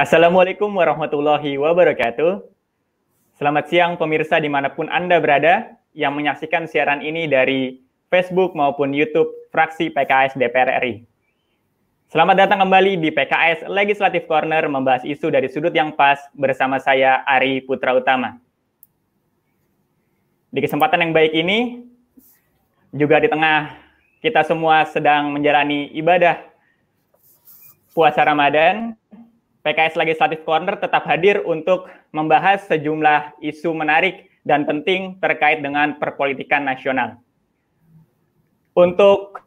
Assalamualaikum warahmatullahi wabarakatuh. Selamat siang pemirsa di mana pun Anda berada yang menyaksikan siaran ini dari Facebook maupun YouTube fraksi PKS DPR RI. Selamat datang kembali di PKS Legislative Corner membahas isu dari sudut yang pas bersama saya Ari Putra Utama. Di kesempatan yang baik ini, juga di tengah kita semua sedang menjalani ibadah puasa Ramadan, PKS Legislative Corner tetap hadir untuk membahas sejumlah isu menarik dan penting terkait dengan perpolitikan nasional. Untuk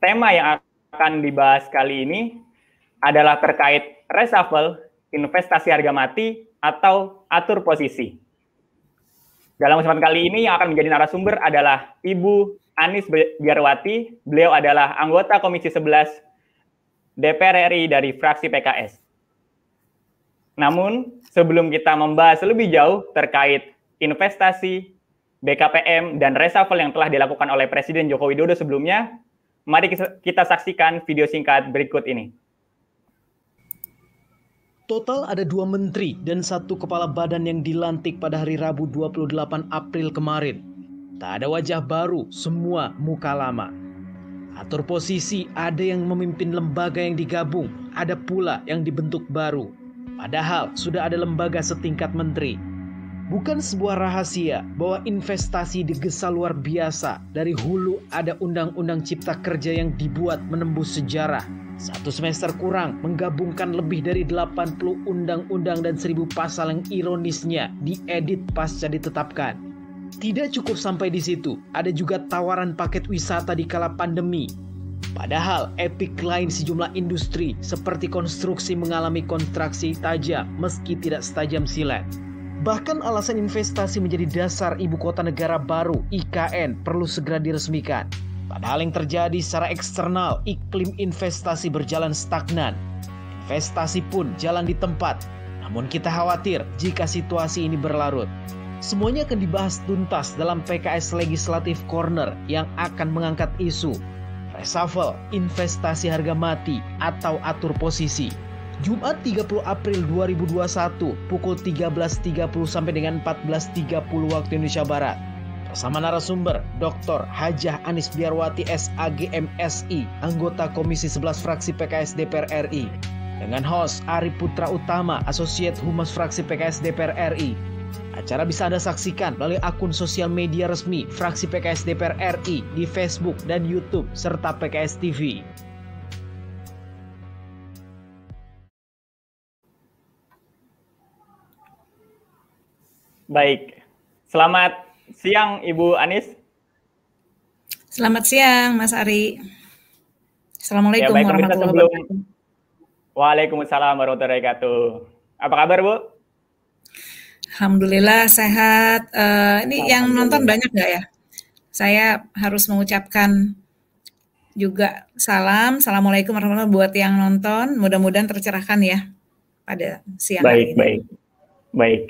tema yang akan dibahas kali ini adalah terkait reshuffle, investasi harga mati, atau atur posisi. Dalam kesempatan kali ini yang akan menjadi narasumber adalah Ibu Anis Biarwati. Beliau adalah anggota Komisi 11 DPR RI dari fraksi PKS. Namun, sebelum kita membahas lebih jauh terkait investasi, BKPM, dan reshuffle yang telah dilakukan oleh Presiden Joko Widodo sebelumnya, mari kita saksikan video singkat berikut ini. Total ada dua menteri dan satu kepala badan yang dilantik pada hari Rabu 28 April kemarin. Tak ada wajah baru, semua muka lama. Atur posisi ada yang memimpin lembaga yang digabung, ada pula yang dibentuk baru. Padahal sudah ada lembaga setingkat menteri. Bukan sebuah rahasia bahwa investasi digesa luar biasa. Dari hulu ada undang-undang cipta kerja yang dibuat menembus sejarah. Satu semester kurang menggabungkan lebih dari 80 undang-undang dan 1000 pasal yang ironisnya diedit pasca ditetapkan. Tidak cukup sampai di situ, ada juga tawaran paket wisata di kala pandemi. Padahal epic lain sejumlah industri seperti konstruksi mengalami kontraksi tajam meski tidak setajam silat. Bahkan alasan investasi menjadi dasar ibu kota negara baru IKN perlu segera diresmikan. Padahal yang terjadi secara eksternal iklim investasi berjalan stagnan. Investasi pun jalan di tempat. Namun kita khawatir jika situasi ini berlarut. Semuanya akan dibahas tuntas dalam PKS Legislative Corner yang akan mengangkat isu reshuffle, investasi harga mati, atau atur posisi. Jumat 30 April 2021 pukul 13.30 sampai dengan 14.30 waktu Indonesia Barat. Bersama narasumber Dr. Hajah Anis Biarwati SAG MSI, anggota Komisi 11 fraksi PKS DPR RI. Dengan host Ari Putra Utama, Associate Humas fraksi PKS DPR RI Acara bisa Anda saksikan melalui akun sosial media resmi fraksi PKS DPR RI di Facebook dan YouTube serta PKS TV. Baik, selamat siang Ibu Anis. Selamat siang Mas Ari. Assalamualaikum ya, baik, warahmatullahi wabarakatuh. Waalaikumsalam warahmatullahi wabarakatuh. Apa kabar Bu? Alhamdulillah sehat. Uh, ini yang nonton banyak nggak ya? Saya harus mengucapkan juga salam, assalamualaikum warahmatullahi wabarakatuh buat yang nonton. Mudah-mudahan tercerahkan ya pada siang baik, hari ini. Baik, baik,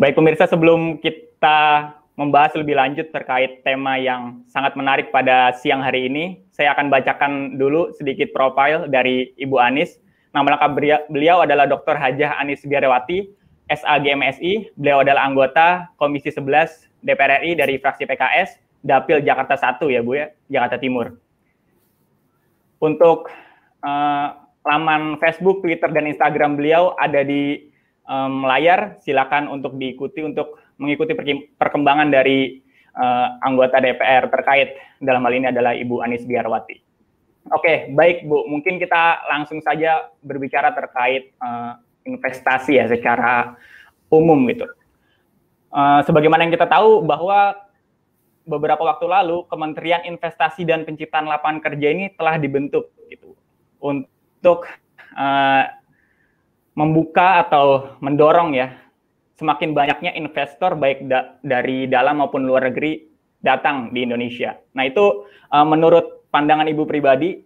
baik. pemirsa sebelum kita membahas lebih lanjut terkait tema yang sangat menarik pada siang hari ini, saya akan bacakan dulu sedikit profil dari Ibu Anis. Nama lengkap beliau adalah Dr. Hajah Anis Biarewati, SAGMSI, beliau adalah anggota Komisi 11 DPR RI dari fraksi PKS, Dapil Jakarta 1 ya Bu ya, Jakarta Timur. Untuk uh, laman Facebook, Twitter, dan Instagram beliau ada di um, layar, silakan untuk diikuti untuk mengikuti perkembangan dari uh, anggota DPR terkait dalam hal ini adalah Ibu Anis Biarwati. Oke, baik Bu, mungkin kita langsung saja berbicara terkait uh, investasi ya secara umum gitu. Uh, sebagaimana yang kita tahu bahwa beberapa waktu lalu Kementerian Investasi dan Penciptaan Lapangan Kerja ini telah dibentuk gitu untuk uh, membuka atau mendorong ya semakin banyaknya investor baik da dari dalam maupun luar negeri datang di Indonesia. Nah itu uh, menurut pandangan ibu pribadi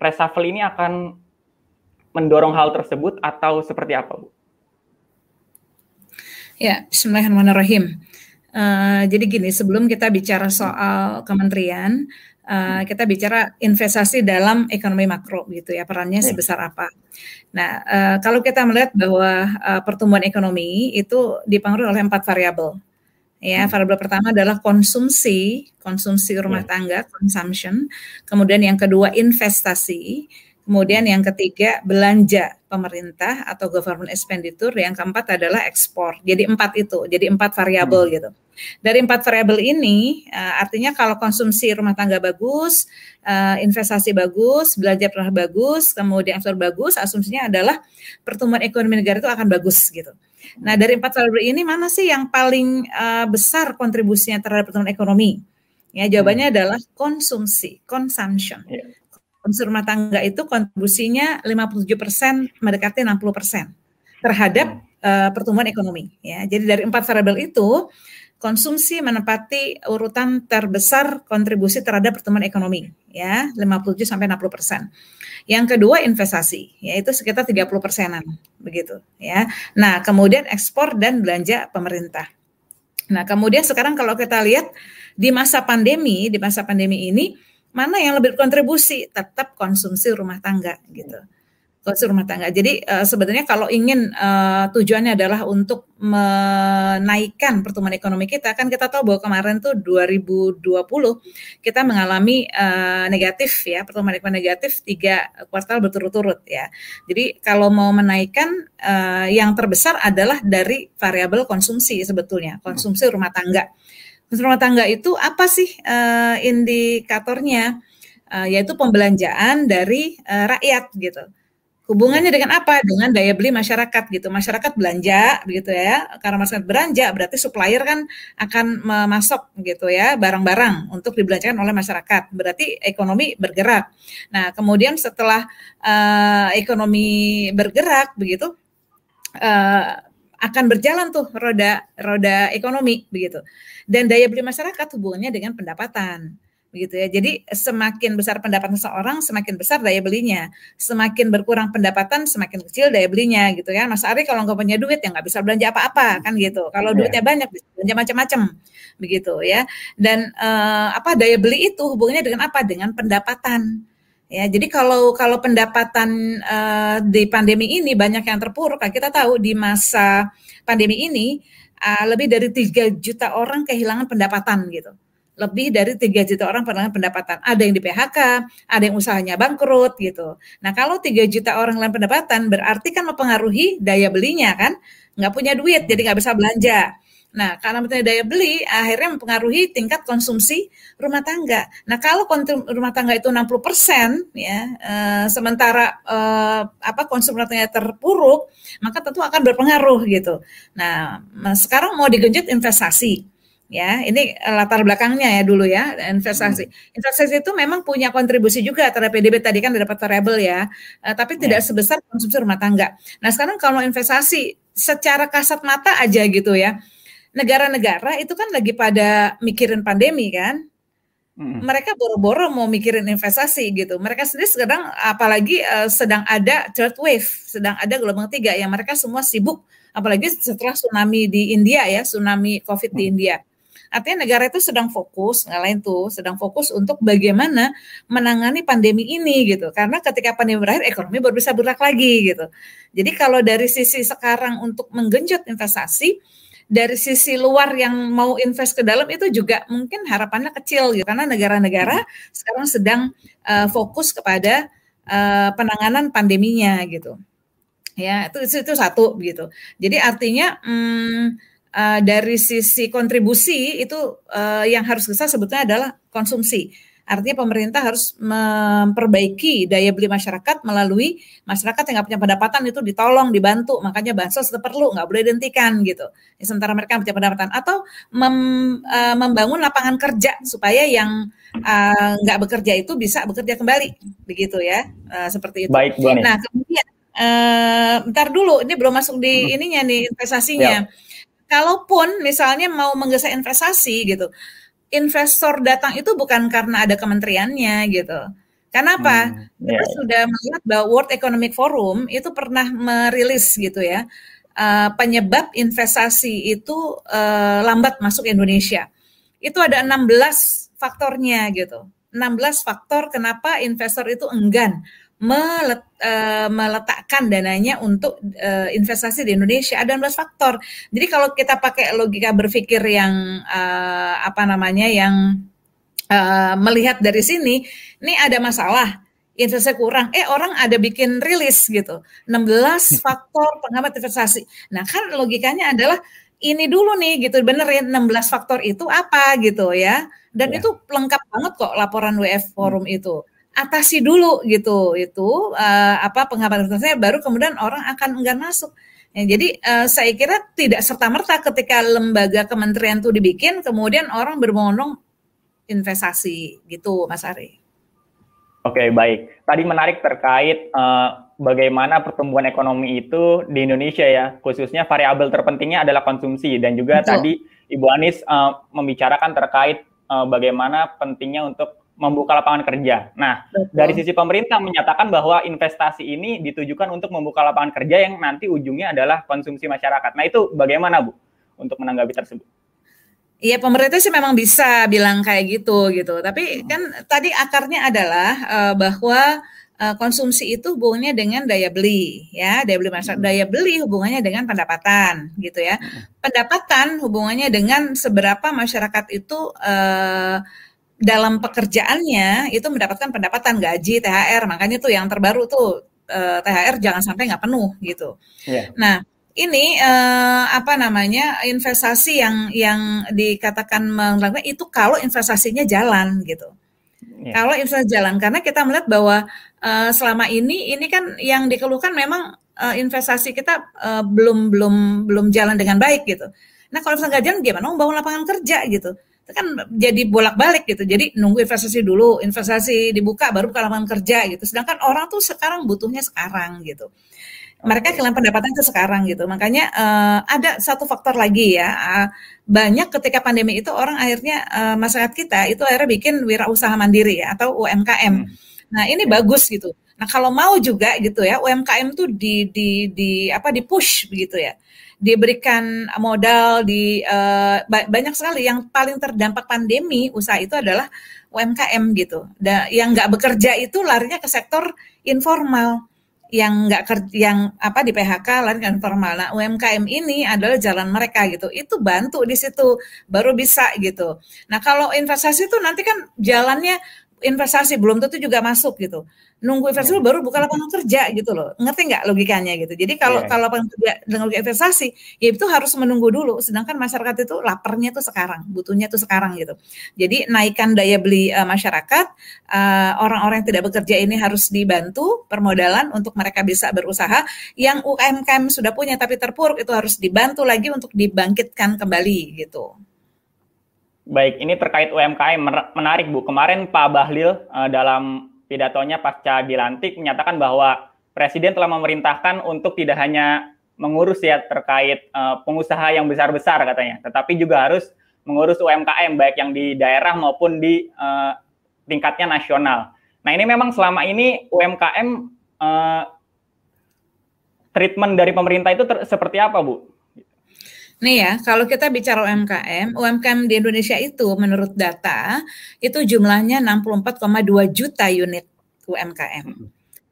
reshuffle ini akan mendorong hal tersebut atau seperti apa, Bu? Ya, Bismillahirrahmanirrahim. Uh, jadi gini, sebelum kita bicara soal kementerian, uh, kita bicara investasi dalam ekonomi makro gitu ya perannya sebesar apa. Nah uh, kalau kita melihat bahwa uh, pertumbuhan ekonomi itu dipengaruhi oleh empat variabel. Ya, hmm. variabel pertama adalah konsumsi, konsumsi rumah iya. tangga, consumption. Kemudian yang kedua investasi, Kemudian yang ketiga belanja pemerintah atau government expenditure. Yang keempat adalah ekspor. Jadi empat itu, jadi empat variabel hmm. gitu. Dari empat variabel ini, uh, artinya kalau konsumsi rumah tangga bagus, uh, investasi bagus, belanja pernah bagus, kemudian ekspor bagus, asumsinya adalah pertumbuhan ekonomi negara itu akan bagus gitu. Nah dari empat variabel ini mana sih yang paling uh, besar kontribusinya terhadap pertumbuhan ekonomi? Ya jawabannya hmm. adalah konsumsi, consumption. Yeah unsur rumah tangga itu kontribusinya 57% mendekati 60% terhadap uh, pertumbuhan ekonomi ya. Jadi dari empat variabel itu konsumsi menempati urutan terbesar kontribusi terhadap pertumbuhan ekonomi ya 57 sampai 60 persen. Yang kedua investasi yaitu sekitar 30 persenan begitu ya. Nah kemudian ekspor dan belanja pemerintah. Nah kemudian sekarang kalau kita lihat di masa pandemi di masa pandemi ini mana yang lebih berkontribusi? Tetap konsumsi rumah tangga gitu. Konsumsi rumah tangga. Jadi uh, sebenarnya kalau ingin uh, tujuannya adalah untuk menaikkan pertumbuhan ekonomi kita kan kita tahu bahwa kemarin tuh 2020 kita mengalami uh, negatif ya pertumbuhan ekonomi negatif tiga kuartal berturut-turut ya. Jadi kalau mau menaikkan uh, yang terbesar adalah dari variabel konsumsi sebetulnya konsumsi rumah tangga rumah tangga itu apa sih uh, indikatornya? Uh, yaitu pembelanjaan dari uh, rakyat gitu. Hubungannya dengan apa? Dengan daya beli masyarakat gitu. Masyarakat belanja gitu ya. Karena masyarakat belanja berarti supplier kan akan memasok gitu ya barang-barang untuk dibelanjakan oleh masyarakat. Berarti ekonomi bergerak. Nah, kemudian setelah uh, ekonomi bergerak begitu uh, akan berjalan tuh roda roda ekonomi begitu. Dan daya beli masyarakat hubungannya dengan pendapatan begitu ya. Jadi semakin besar pendapatan seseorang, semakin besar daya belinya. Semakin berkurang pendapatan, semakin kecil daya belinya gitu ya. Mas Ari kalau nggak punya duit ya nggak bisa belanja apa-apa kan gitu. Kalau iya. duitnya banyak bisa belanja macam-macam begitu ya. Dan eh, apa daya beli itu hubungannya dengan apa? Dengan pendapatan Ya, jadi kalau kalau pendapatan uh, di pandemi ini banyak yang terpuruk, kan kita tahu di masa pandemi ini uh, lebih dari 3 juta orang kehilangan pendapatan gitu. Lebih dari 3 juta orang kehilangan pendapatan. Ada yang di PHK, ada yang usahanya bangkrut gitu. Nah, kalau 3 juta orang kehilangan pendapatan berarti kan mempengaruhi daya belinya kan? Nggak punya duit, jadi nggak bisa belanja. Nah, karena punya daya beli, akhirnya mempengaruhi tingkat konsumsi rumah tangga. Nah, kalau rumah tangga itu 60 persen, ya, e, sementara e, apa konsumsi rumah tangga terpuruk, maka tentu akan berpengaruh gitu. Nah, sekarang mau digenjot investasi, ya, ini latar belakangnya ya dulu ya investasi. Hmm. Investasi itu memang punya kontribusi juga terhadap PDB tadi kan dapat variabel ya, tapi tidak ya. sebesar konsumsi rumah tangga. Nah, sekarang kalau investasi secara kasat mata aja gitu ya negara-negara itu kan lagi pada mikirin pandemi kan. Hmm. Mereka boro-boro mau mikirin investasi gitu. Mereka sendiri sekarang apalagi uh, sedang ada third wave, sedang ada gelombang tiga yang mereka semua sibuk. Apalagi setelah tsunami di India ya, tsunami COVID hmm. di India. Artinya negara itu sedang fokus, nggak lain tuh, sedang fokus untuk bagaimana menangani pandemi ini gitu. Karena ketika pandemi berakhir, ekonomi baru bisa bergerak lagi gitu. Jadi kalau dari sisi sekarang untuk menggenjot investasi, dari sisi luar yang mau invest ke dalam itu juga mungkin harapannya kecil gitu. Karena negara-negara hmm. sekarang sedang uh, fokus kepada uh, penanganan pandeminya gitu. Ya itu itu, itu satu gitu. Jadi artinya hmm, uh, dari sisi kontribusi itu uh, yang harus besar sebetulnya adalah konsumsi Artinya pemerintah harus memperbaiki daya beli masyarakat melalui masyarakat yang nggak punya pendapatan itu ditolong, dibantu. Makanya bansos itu perlu, nggak boleh dihentikan gitu. Ya, sementara mereka punya pendapatan atau mem, uh, membangun lapangan kerja supaya yang uh, nggak bekerja itu bisa bekerja kembali, begitu ya, uh, seperti itu. Baik, Bu Nah kemudian, uh, ntar dulu, ini belum masuk di hmm. ininya nih investasinya. Ya. Kalaupun misalnya mau menggesa investasi gitu, investor datang itu bukan karena ada kementeriannya gitu. Karena apa? Hmm, yeah. Kita iya. sudah melihat bahwa World Economic Forum itu pernah merilis gitu ya uh, penyebab investasi itu uh, lambat masuk Indonesia. Itu ada 16 faktornya gitu. 16 faktor kenapa investor itu enggan melet, uh, meletakkan dananya untuk uh, investasi di Indonesia ada 16 faktor. Jadi kalau kita pakai logika berpikir yang uh, apa namanya yang uh, melihat dari sini, ini ada masalah investasi kurang. Eh orang ada bikin rilis gitu. 16 faktor pengamat investasi. Nah, kan logikanya adalah ini dulu nih gitu benerin 16 faktor itu apa gitu ya. Dan ya. itu lengkap banget kok laporan WF Forum hmm. itu atasi dulu gitu itu uh, apa penghapatan saya baru kemudian orang akan enggan masuk. Ya, jadi uh, saya kira tidak serta merta ketika lembaga kementerian itu dibikin kemudian orang berbondong investasi gitu Mas Ari. Oke baik. Tadi menarik terkait uh, bagaimana pertumbuhan ekonomi itu di Indonesia ya khususnya variabel terpentingnya adalah konsumsi dan juga Betul. tadi Ibu Anis uh, membicarakan terkait uh, bagaimana pentingnya untuk membuka lapangan kerja. Nah, Betul. dari sisi pemerintah menyatakan bahwa investasi ini ditujukan untuk membuka lapangan kerja yang nanti ujungnya adalah konsumsi masyarakat. Nah, itu bagaimana, Bu, untuk menanggapi tersebut? Iya, pemerintah sih memang bisa bilang kayak gitu gitu. Tapi hmm. kan tadi akarnya adalah uh, bahwa uh, konsumsi itu hubungannya dengan daya beli, ya, daya beli masyarakat. Hmm. Daya beli hubungannya dengan pendapatan, gitu ya. Hmm. Pendapatan hubungannya dengan seberapa masyarakat itu uh, dalam pekerjaannya itu mendapatkan pendapatan gaji THR makanya tuh yang terbaru tuh uh, eh, THR jangan sampai nggak penuh gitu. Yeah. Nah ini uh, apa namanya investasi yang yang dikatakan melakukan itu kalau investasinya jalan gitu. Yeah. Kalau investasi jalan karena kita melihat bahwa uh, selama ini ini kan yang dikeluhkan memang uh, investasi kita uh, belum belum belum jalan dengan baik gitu. Nah kalau misalnya nggak jalan gimana membangun lapangan kerja gitu kan jadi bolak-balik gitu. Jadi nunggu investasi dulu, investasi dibuka baru buka lapangan kerja gitu. Sedangkan orang tuh sekarang butuhnya sekarang gitu. Mereka kehilangan pendapatan itu sekarang gitu. Makanya uh, ada satu faktor lagi ya. Uh, banyak ketika pandemi itu orang akhirnya uh, masyarakat kita itu akhirnya bikin wirausaha mandiri ya atau UMKM. Hmm. Nah, ini ya. bagus gitu. Nah, kalau mau juga gitu ya, UMKM tuh di di di apa di push begitu ya diberikan modal di uh, banyak sekali yang paling terdampak pandemi usaha itu adalah UMKM gitu. Da, yang nggak bekerja itu larinya ke sektor informal yang nggak kerja yang apa di PHK lari ke informal. Nah, UMKM ini adalah jalan mereka gitu. Itu bantu di situ baru bisa gitu. Nah, kalau investasi itu nanti kan jalannya investasi belum tentu juga masuk gitu. Nunggu investasi yeah. baru buka lapangan kerja gitu loh. Ngerti nggak logikanya gitu. Jadi kalau yeah. kalau lapangan kerja dengan logika investasi, ya itu harus menunggu dulu. Sedangkan masyarakat itu laparnya tuh sekarang, butuhnya tuh sekarang gitu. Jadi naikkan daya beli uh, masyarakat, uh, orang-orang yang tidak bekerja ini harus dibantu permodalan untuk mereka bisa berusaha. Yang UMKM sudah punya tapi terpuruk itu harus dibantu lagi untuk dibangkitkan kembali gitu. Baik, ini terkait UMKM menarik Bu. Kemarin Pak Bahlil uh, dalam pidatonya pasca dilantik menyatakan bahwa Presiden telah memerintahkan untuk tidak hanya mengurus ya terkait uh, pengusaha yang besar-besar katanya, tetapi juga harus mengurus UMKM baik yang di daerah maupun di uh, tingkatnya nasional. Nah ini memang selama ini UMKM uh, treatment dari pemerintah itu seperti apa Bu? Nih ya, kalau kita bicara UMKM, UMKM di Indonesia itu menurut data itu jumlahnya 64,2 juta unit UMKM.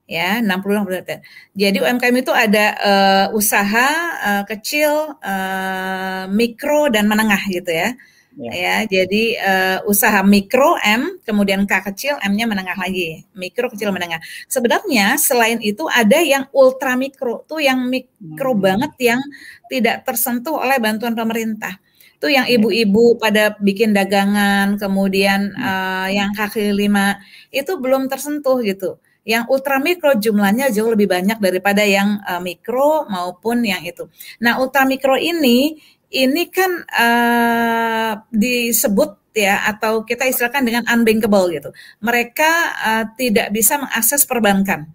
Ya, 60 juta. Jadi UMKM itu ada uh, usaha uh, kecil, uh, mikro dan menengah gitu ya Ya, ya jadi uh, usaha mikro M, kemudian K kecil, M-nya menengah lagi. Mikro kecil menengah. Sebenarnya selain itu ada yang ultra mikro, tuh yang mikro hmm. banget yang tidak tersentuh oleh bantuan pemerintah. Itu yang ya. ibu-ibu pada bikin dagangan, kemudian uh, yang kaki lima itu belum tersentuh gitu. Yang ultra mikro jumlahnya jauh lebih banyak daripada yang uh, mikro maupun yang itu. Nah, ultra mikro ini ini kan uh, disebut ya atau kita istilahkan dengan unbankable gitu. Mereka uh, tidak bisa mengakses perbankan.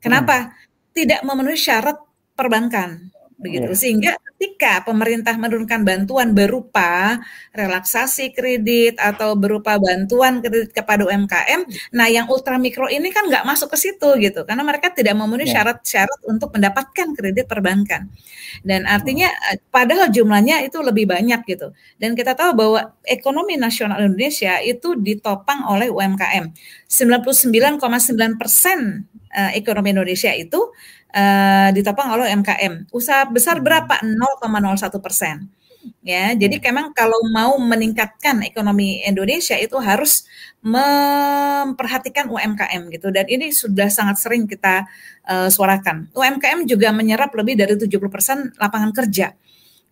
Kenapa? Hmm. Tidak memenuhi syarat perbankan. Begitu yeah. sehingga ketika pemerintah menurunkan bantuan berupa relaksasi kredit atau berupa bantuan kredit kepada UMKM, nah yang ultra mikro ini kan nggak masuk ke situ gitu karena mereka tidak memenuhi ya. syarat-syarat yeah. untuk mendapatkan kredit perbankan dan artinya oh. padahal jumlahnya itu lebih banyak gitu dan kita tahu bahwa ekonomi nasional Indonesia itu ditopang oleh UMKM 99,9 persen eh, ekonomi Indonesia itu uh, ditopang oleh UMKM. Usaha besar hmm. berapa? 0,01 persen. Ya, jadi hmm. memang kalau mau meningkatkan ekonomi Indonesia itu harus memperhatikan UMKM gitu dan ini sudah sangat sering kita uh, suarakan. UMKM juga menyerap lebih dari 70% lapangan kerja.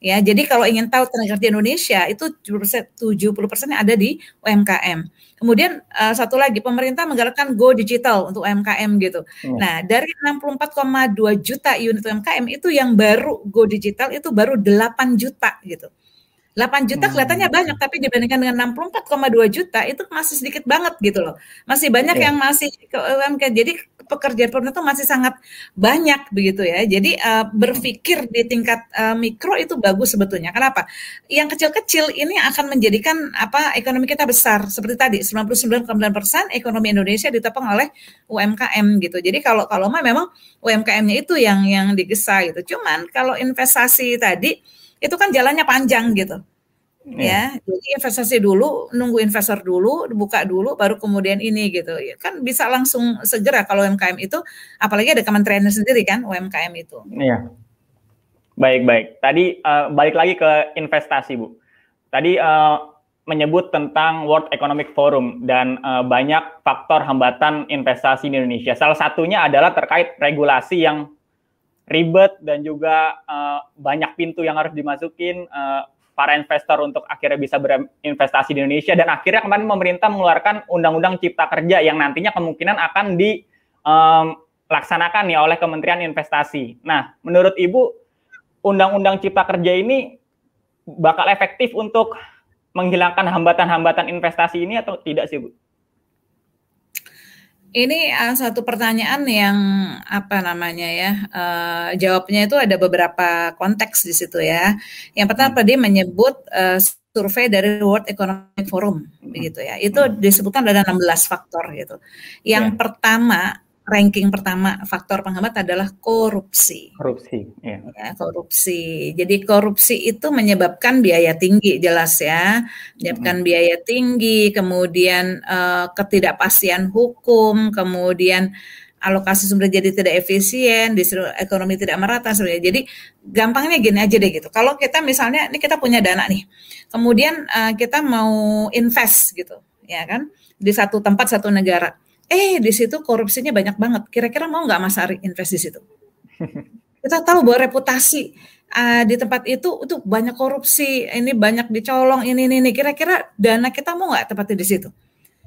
Ya, jadi kalau ingin tahu tenaga kerja Indonesia itu 70% 70% yang ada di UMKM. Kemudian uh, satu lagi pemerintah menggerakkan Go Digital untuk UMKM gitu. Hmm. Nah, dari 64,2 juta unit UMKM itu yang baru Go Digital itu baru 8 juta gitu. 8 juta kelihatannya hmm. banyak tapi dibandingkan dengan 64,2 juta itu masih sedikit banget gitu loh. Masih banyak yeah. yang masih ke UMKM. Jadi pekerjaan pemerintah masih sangat banyak begitu ya. Jadi uh, berpikir di tingkat uh, mikro itu bagus sebetulnya. Kenapa? Yang kecil-kecil ini akan menjadikan apa ekonomi kita besar. Seperti tadi 99,9% ekonomi Indonesia ditopang oleh UMKM gitu. Jadi kalau kalau memang UMKM-nya itu yang yang digesa gitu. Cuman kalau investasi tadi itu kan jalannya panjang gitu. Ya, jadi investasi dulu, nunggu investor dulu, buka dulu, baru kemudian ini gitu. Ya, kan bisa langsung segera kalau UMKM itu, apalagi ada kementeriannya sendiri kan UMKM itu. Iya. Baik baik. Tadi uh, balik lagi ke investasi bu. Tadi uh, menyebut tentang World Economic Forum dan uh, banyak faktor hambatan investasi di Indonesia. Salah satunya adalah terkait regulasi yang ribet dan juga uh, banyak pintu yang harus dimasukin uh, para investor untuk akhirnya bisa berinvestasi di Indonesia dan akhirnya kemarin pemerintah mengeluarkan undang-undang cipta kerja yang nantinya kemungkinan akan dilaksanakan um, ya oleh Kementerian Investasi. Nah, menurut Ibu undang-undang cipta kerja ini bakal efektif untuk menghilangkan hambatan-hambatan investasi ini atau tidak sih, Bu? Ini uh, satu pertanyaan yang apa namanya ya uh, jawabnya itu ada beberapa konteks di situ ya. Yang pertama hmm. dia menyebut uh, survei dari World Economic Forum begitu ya. Itu hmm. disebutkan ada 16 faktor gitu. Yang yeah. pertama ranking pertama faktor penghambat adalah korupsi. Korupsi, ya. ya. Korupsi. Jadi korupsi itu menyebabkan biaya tinggi, jelas ya, menyebabkan hmm. biaya tinggi, kemudian uh, ketidakpastian hukum, kemudian alokasi sumber jadi tidak efisien, ekonomi tidak merata sebenarnya. Jadi gampangnya gini aja deh gitu. Kalau kita misalnya ini kita punya dana nih, kemudian uh, kita mau invest gitu, ya kan, di satu tempat satu negara eh di situ korupsinya banyak banget. Kira-kira mau nggak Mas Ari invest di situ? Kita tahu bahwa reputasi uh, di tempat itu itu banyak korupsi, ini banyak dicolong, ini ini, ini. Kira-kira dana kita mau nggak tempatnya di situ?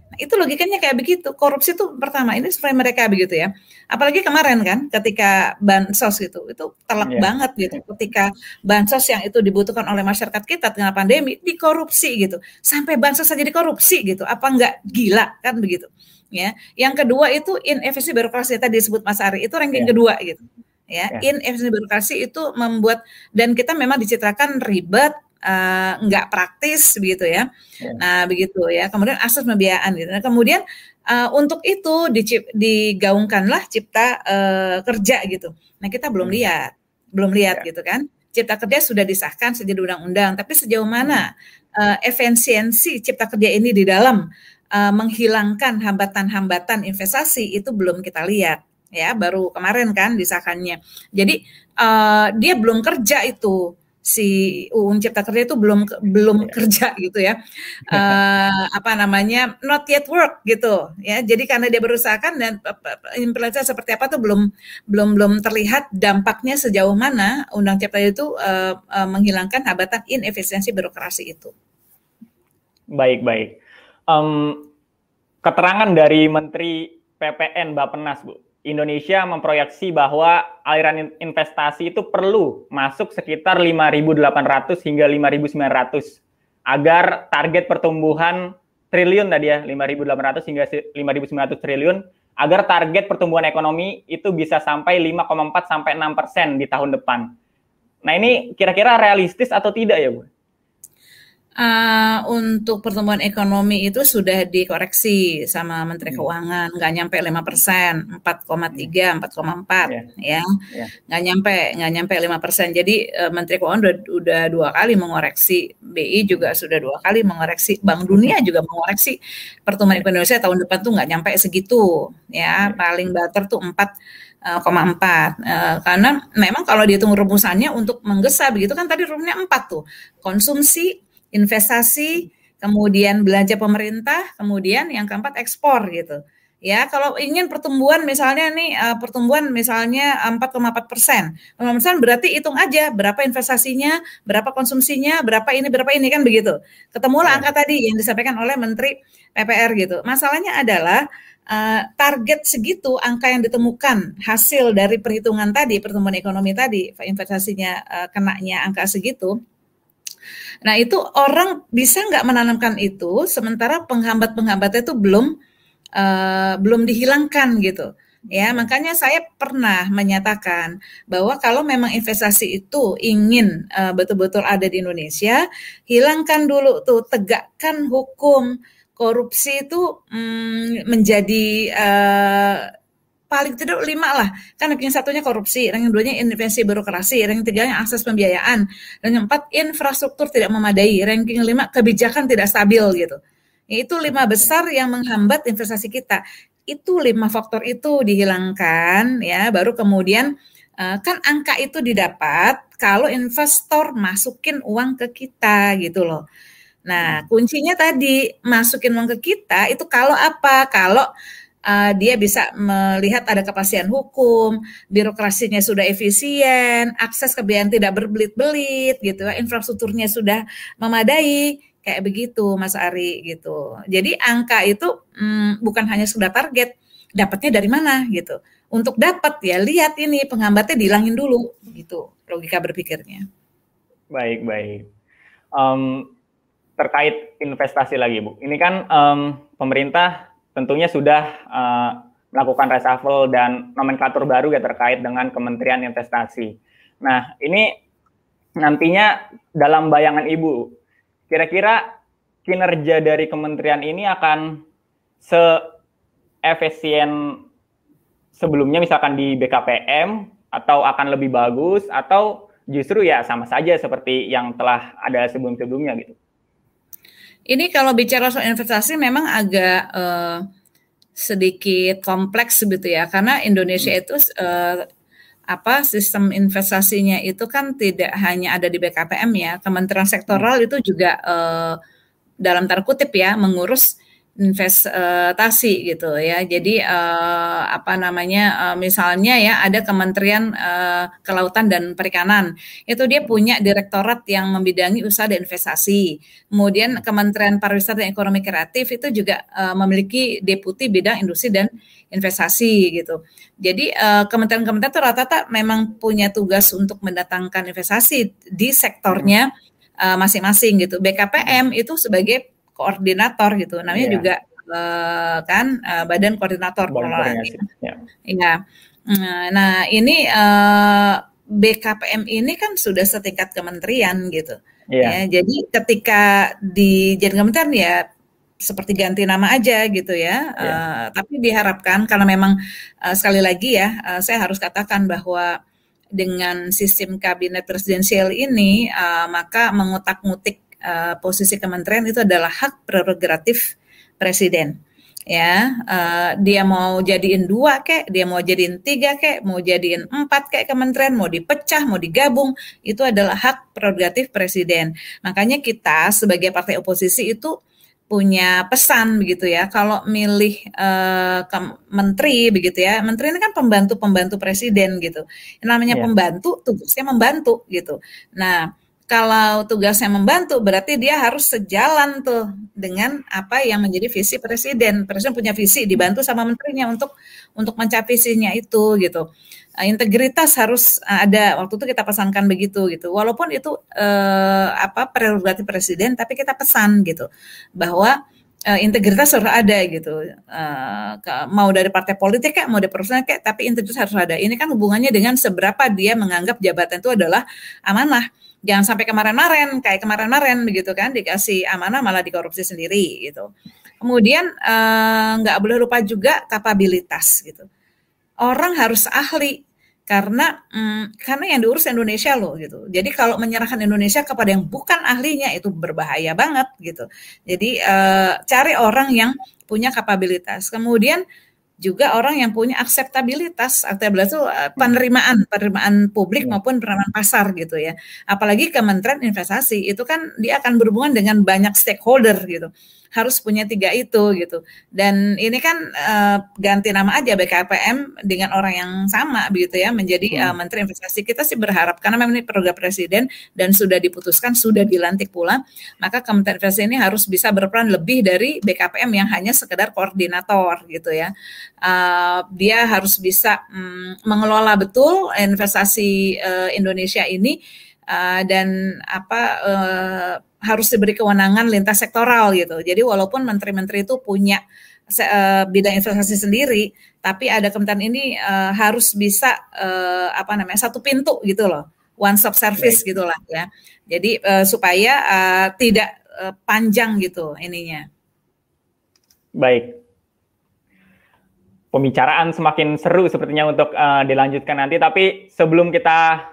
Nah, itu logikanya kayak begitu. Korupsi itu pertama ini supaya mereka begitu ya. Apalagi kemarin kan ketika bansos gitu, itu telak yeah. banget gitu. Ketika bansos yang itu dibutuhkan oleh masyarakat kita tengah pandemi dikorupsi gitu. Sampai bansos saja dikorupsi gitu. Apa enggak gila kan begitu ya. Yang kedua itu inefisiensi birokrasi tadi disebut Mas Ari, itu ranking yeah. kedua gitu. Ya, yeah. inefisiensi birokrasi itu membuat dan kita memang dicitrakan ribet, uh, nggak praktis begitu ya. Yeah. Nah, begitu ya. Kemudian asas pembiayaan gitu. Nah, kemudian uh, untuk itu dicip, digaungkanlah cipta uh, kerja gitu. Nah, kita belum hmm. lihat, belum lihat yeah. gitu kan. Cipta kerja sudah disahkan sejak undang-undang, tapi sejauh mana uh, efisiensi cipta kerja ini di dalam uh, menghilangkan hambatan-hambatan investasi itu belum kita lihat ya. Baru kemarin kan disahkannya. Jadi uh, dia belum kerja itu. Si UU Cipta Kerja itu belum belum iya. kerja gitu ya. Uh, apa namanya not yet work gitu ya. Jadi karena dia berusahakan dan implementasi seperti apa tuh belum belum belum terlihat dampaknya sejauh mana Undang Cipta itu uh, uh, menghilangkan hambatan inefisiensi birokrasi itu. Baik baik um, keterangan dari Menteri PPN Bapenas, Bu. Indonesia memproyeksi bahwa aliran investasi itu perlu masuk sekitar 5.800 hingga 5.900 agar target pertumbuhan triliun tadi ya 5.800 hingga 5.900 triliun agar target pertumbuhan ekonomi itu bisa sampai 5,4 sampai 6 persen di tahun depan. Nah ini kira-kira realistis atau tidak ya Bu? Uh, untuk pertumbuhan ekonomi itu sudah dikoreksi sama Menteri hmm. Keuangan, nggak nyampe 5 persen, 4,3, 4,4 yeah. ya, yeah. nggak nyampe, nggak nyampe 5 persen. Jadi uh, Menteri Keuangan udah, udah dua kali mengoreksi, BI juga sudah dua kali mengoreksi, Bank Dunia juga mengoreksi. Pertumbuhan Indonesia tahun depan tuh nggak nyampe segitu, ya, paling bater tuh 4 Uh, uh, karena memang kalau dihitung rumusannya untuk menggesa begitu kan tadi rumusnya empat tuh. Konsumsi investasi, kemudian belanja pemerintah, kemudian yang keempat ekspor gitu. Ya, kalau ingin pertumbuhan misalnya nih uh, pertumbuhan misalnya 4,4 persen, persen berarti hitung aja berapa investasinya, berapa konsumsinya, berapa ini, berapa ini kan begitu. Ketemulah ya. angka tadi yang disampaikan oleh Menteri PPR gitu. Masalahnya adalah uh, target segitu angka yang ditemukan hasil dari perhitungan tadi pertumbuhan ekonomi tadi investasinya uh, kenanya angka segitu Nah itu orang bisa nggak menanamkan itu sementara penghambat-penghambatnya itu belum uh, belum dihilangkan gitu. Ya, makanya saya pernah menyatakan bahwa kalau memang investasi itu ingin uh, betul-betul ada di Indonesia, hilangkan dulu tuh tegakkan hukum korupsi itu um, menjadi uh, paling tidak lima lah. Kan ranking satunya korupsi, ranking duanya intervensi birokrasi, ranking tiganya akses pembiayaan, ranking empat infrastruktur tidak memadai, ranking lima kebijakan tidak stabil gitu. Itu lima besar yang menghambat investasi kita. Itu lima faktor itu dihilangkan ya, baru kemudian eh, kan angka itu didapat kalau investor masukin uang ke kita gitu loh. Nah, kuncinya tadi masukin uang ke kita itu kalau apa? Kalau uh, dia bisa melihat ada kepastian hukum, birokrasinya sudah efisien, akses kebiayaan tidak berbelit-belit gitu, infrastrukturnya sudah memadai, kayak begitu Mas Ari gitu. Jadi angka itu hmm, bukan hanya sudah target, dapatnya dari mana gitu. Untuk dapat ya lihat ini penghambatnya dihilangin dulu gitu logika berpikirnya. Baik baik. Um, terkait investasi lagi Bu, ini kan um, pemerintah tentunya sudah uh, melakukan reshuffle dan nomenklatur baru ya terkait dengan Kementerian Investasi. Nah, ini nantinya dalam bayangan Ibu, kira-kira kinerja dari kementerian ini akan se-efisien sebelumnya misalkan di BKPM atau akan lebih bagus atau justru ya sama saja seperti yang telah ada sebelum-sebelumnya gitu. Ini kalau bicara soal investasi memang agak uh, sedikit kompleks begitu ya, karena Indonesia hmm. itu uh, apa sistem investasinya itu kan tidak hanya ada di BKPM ya, Kementerian Sektoral hmm. itu juga uh, dalam tanda kutip ya mengurus investasi gitu ya. Jadi uh, apa namanya uh, misalnya ya ada Kementerian uh, Kelautan dan Perikanan. Itu dia punya direktorat yang membidangi usaha dan investasi. Kemudian Kementerian Pariwisata dan Ekonomi Kreatif itu juga uh, memiliki deputi bidang industri dan investasi gitu. Jadi kementerian-kementerian itu rata-rata memang punya tugas untuk mendatangkan investasi di sektornya masing-masing gitu. BKPM itu sebagai koordinator gitu. Namanya yeah. juga uh, kan uh, Badan Koordinator Pengelolaan. Ya. Iya. Nah, ini uh, eh, BKPM ini kan sudah setingkat kementerian gitu. Yeah. Ya, jadi ketika di jadi kementerian ya seperti ganti nama aja gitu ya. Yeah. Uh, tapi diharapkan karena memang uh, sekali lagi ya, uh, saya harus katakan bahwa dengan sistem kabinet presidensial ini, uh, maka mengutak-ngutik uh, posisi kementerian itu adalah hak prerogatif presiden. Ya uh, dia mau jadiin dua kek dia mau jadiin tiga kek mau jadiin empat kek kementerian mau dipecah mau digabung itu adalah hak prerogatif presiden. Makanya kita sebagai partai oposisi itu punya pesan begitu ya kalau milih uh, ke menteri begitu ya menteri ini kan pembantu pembantu presiden gitu. Yang namanya yeah. pembantu tugasnya membantu gitu. Nah kalau tugasnya membantu berarti dia harus sejalan tuh dengan apa yang menjadi visi presiden. Presiden punya visi dibantu sama menterinya untuk untuk mencapai visinya itu gitu. Uh, integritas harus ada. Waktu itu kita pesankan begitu gitu. Walaupun itu uh, apa prerogatif presiden tapi kita pesan gitu bahwa uh, integritas harus ada gitu. Ke, mau dari partai politik kayak mau dari personal kayak tapi integritas harus ada. Ini kan hubungannya dengan seberapa dia menganggap jabatan itu adalah amanah. Jangan sampai kemarin-marin kayak kemarin-marin begitu kan dikasih amanah malah dikorupsi sendiri gitu. Kemudian nggak uh, boleh lupa juga kapabilitas gitu. Orang harus ahli karena hmm, karena yang diurus Indonesia loh gitu. Jadi kalau menyerahkan Indonesia kepada yang bukan ahlinya itu berbahaya banget gitu. Jadi uh, cari orang yang punya kapabilitas. Kemudian juga orang yang punya akseptabilitas, akseptabilitas itu uh, penerimaan, penerimaan publik iya. maupun penerimaan pasar gitu ya. Apalagi Kementerian Investasi itu kan dia akan berhubungan dengan banyak stakeholder gitu harus punya tiga itu gitu. Dan ini kan uh, ganti nama aja BKPM dengan orang yang sama begitu ya menjadi hmm. uh, Menteri Investasi. Kita sih berharap karena memang ini program presiden dan sudah diputuskan sudah dilantik pula, maka Kementerian Investasi ini harus bisa berperan lebih dari BKPM yang hanya sekedar koordinator gitu ya. Uh, dia harus bisa um, mengelola betul investasi uh, Indonesia ini uh, dan apa uh, harus diberi kewenangan lintas sektoral gitu. Jadi walaupun menteri-menteri itu punya uh, bidang investasi sendiri, tapi ada kementerian ini uh, harus bisa uh, apa namanya satu pintu gitu loh, one stop service Baik. gitulah ya. Jadi uh, supaya uh, tidak uh, panjang gitu ininya. Baik. Pembicaraan semakin seru sepertinya untuk uh, dilanjutkan nanti, tapi sebelum kita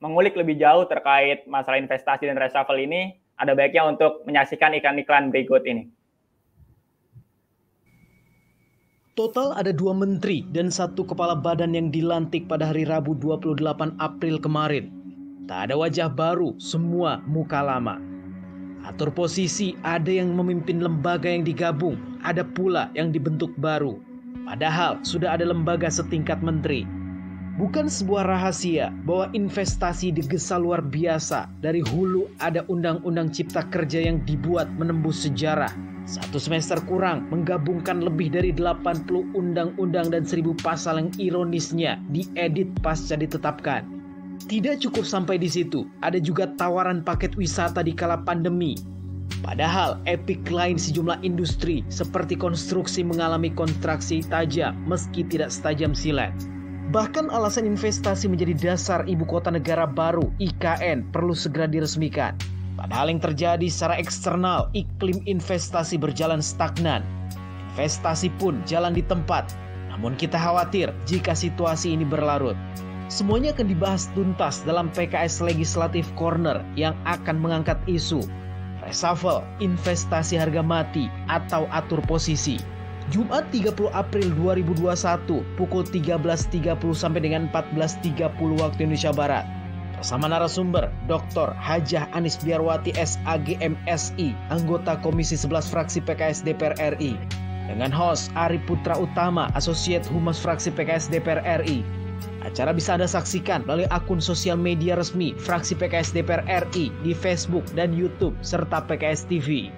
mengulik lebih jauh terkait masalah investasi dan reshuffle ini, ada baiknya untuk menyaksikan iklan-iklan berikut ini. Total ada dua menteri dan satu kepala badan yang dilantik pada hari Rabu 28 April kemarin. Tak ada wajah baru, semua muka lama. Atur posisi ada yang memimpin lembaga yang digabung, ada pula yang dibentuk baru. Padahal sudah ada lembaga setingkat menteri, Bukan sebuah rahasia bahwa investasi digesa luar biasa. Dari hulu ada undang-undang cipta kerja yang dibuat menembus sejarah. Satu semester kurang menggabungkan lebih dari 80 undang-undang dan 1000 pasal yang ironisnya diedit pasca ditetapkan. Tidak cukup sampai di situ, ada juga tawaran paket wisata di kala pandemi. Padahal epic lain sejumlah industri seperti konstruksi mengalami kontraksi tajam meski tidak setajam silet. Bahkan alasan investasi menjadi dasar ibu kota negara baru IKN perlu segera diresmikan. Padahal yang terjadi secara eksternal, iklim investasi berjalan stagnan. Investasi pun jalan di tempat. Namun kita khawatir jika situasi ini berlarut. Semuanya akan dibahas tuntas dalam PKS Legislatif Corner yang akan mengangkat isu reshuffle, investasi harga mati, atau atur posisi. Jumat 30 April 2021 pukul 13.30 sampai dengan 14.30 waktu Indonesia Barat. Bersama narasumber Dr. Hajah Anis Biarwati SAG MSI, anggota Komisi 11 Fraksi PKS DPR RI. Dengan host Ari Putra Utama, Associate Humas Fraksi PKS DPR RI. Acara bisa Anda saksikan melalui akun sosial media resmi Fraksi PKS DPR RI di Facebook dan YouTube serta PKS TV.